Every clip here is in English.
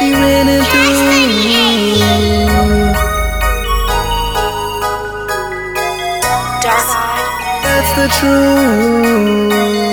she winning too. That's the truth.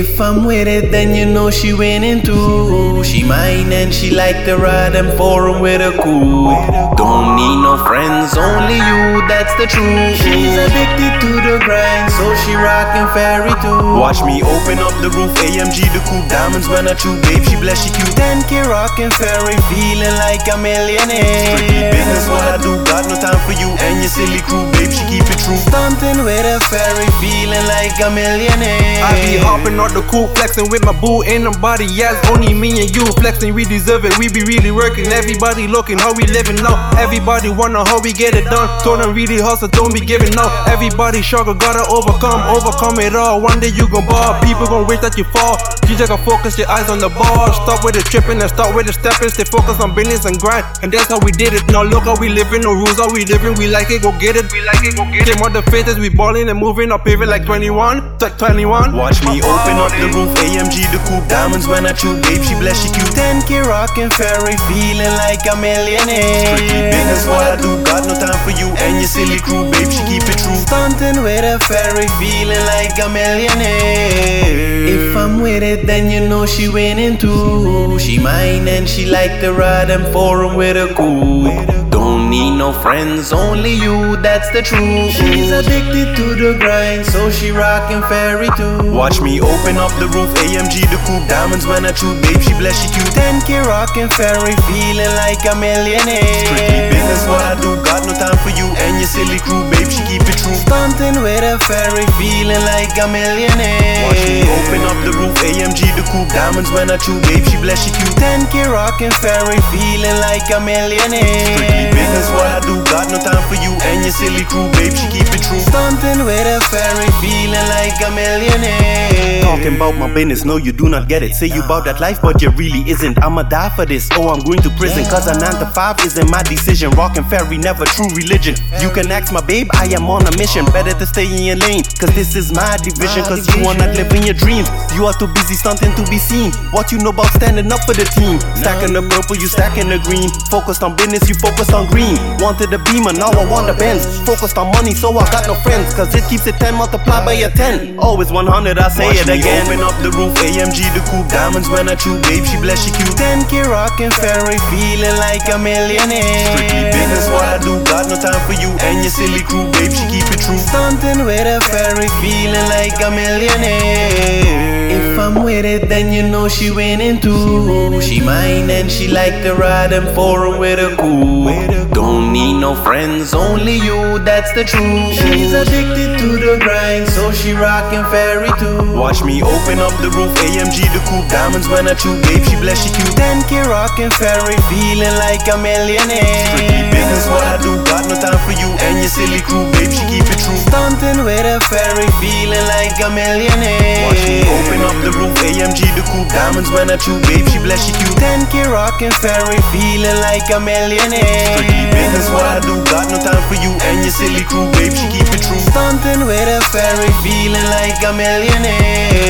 If I'm with it, then you know she winning too. She mine and she like to ride and foreign with a cool. Don't need no friends, only you, that's the truth. She's addicted to the grind, so she rockin' fairy too. Watch me open up the roof, AMG the coupe, diamonds when I chew, babe, she bless, she cute. 10k rockin' fairy, feeling like a millionaire. Strictly business, what I do, got no time for you and your silly crew, babe, she keep it true. Stunting with a fairy, feeling like a millionaire. I be hopping out the coupe, flexing with my boo. Ain't nobody else, only me and you flexing. We deserve it, we be really working. Everybody looking how we living now. Everybody wonder how we get it done. Don't really hustle, don't be giving up. Everybody struggle, gotta overcome, overcome it all. One day you gon' ball, people gon' wish that you fall. You just gotta focus your eyes on the ball. Stop with the tripping and start with the stepping. Stay focused on business and grind, and that's how we did it. Now look how we living, no rules, how we living. We like it, go get it. We like it, go get it. Came out the faces, we ballin' and moving up, pivot like 21, like 21. Watch me open up the roof, AMG the coupe, diamonds when I chew, babe, she bless, she cute. 10k rockin' fairy, feeling like a millionaire. Strictly business, what I do, got no time for you and your silly crew, babe, she keep it true. Stunting with a fairy, feeling like a millionaire. If I'm with it, then you know she winning too. She mine and she like to ride and foreign with a coupe. Don't need no friends, only you, that's the truth. She's addicted to the grind, so she rockin' fairy too. Watch me open up the roof, AMG the coupe, diamonds when I chew, babe, she bless, she cute. 10k rockin' fairy, feeling like a millionaire. Strictly business, what I do, got no time for you and your silly crew, babe, she keep it true. Stunting with a fairy, feeling like a millionaire. Watch me open up the roof, AMG the coupe, diamonds when I chew, babe, she bless, she cute. 10k rockin' fairy, feeling like a millionaire. Strictly business, what I do, and silly crew, babe, she keep it true. Stunting with a fairy, feeling like a millionaire. Talking about my business, no, you do not get it. Say you bout that life, but you really isn't. I'ma die for this. Oh, I'm going to prison. Cause a 9 to 5 isn't my decision. Rockin' fairy, never true religion. You can ask my babe, I am on a mission. Oh. Better to stay in your lane. Cause this is my division. Cause you are not living your dreams. You are too busy stunting to be seen. What you know about standing up for the team? Stacking the purple, you stacking the green. Focused on business, you focused on green. Wanted a beamer, now I want a Benz. Focused on money, so I got no friends. Cause it keeps it 10 multiplied by a 10. Always 100, I say Watch it again. Open up the roof, AMG the coupe, diamonds when I chew, babe, she bless, she cute. 10k rockin' fairy, feeling like a millionaire. Strictly business, what I do, got no time for you and your silly crew, babe, she keep it true. Stunting with a fairy, feeling like a millionaire. If I'm with it, then you know she winning too. She mine and she like to ride and foreign with a coupe. Don't need no friends, only you, that's the truth. She's addicted to the grind, so she rockin' fairy too. Watch me open up the roof, AMG the coupe, diamonds when I chew, babe, she bless, she cute. 10k rockin' fairy, feeling like a millionaire. Strictly business, what I do, got no time for you silly crew, babe, she keep it true. Stunting with a fairy, feeling like a millionaire. Watch me open up the roof, AMG the coupe, diamonds when I chew, babe, she bless, she cute. 10k rockin' fairy, feeling like a millionaire. Strictly business, what I do, got no time for you and your silly crew, babe, she keep it true. Stunting with a fairy, feeling like a millionaire.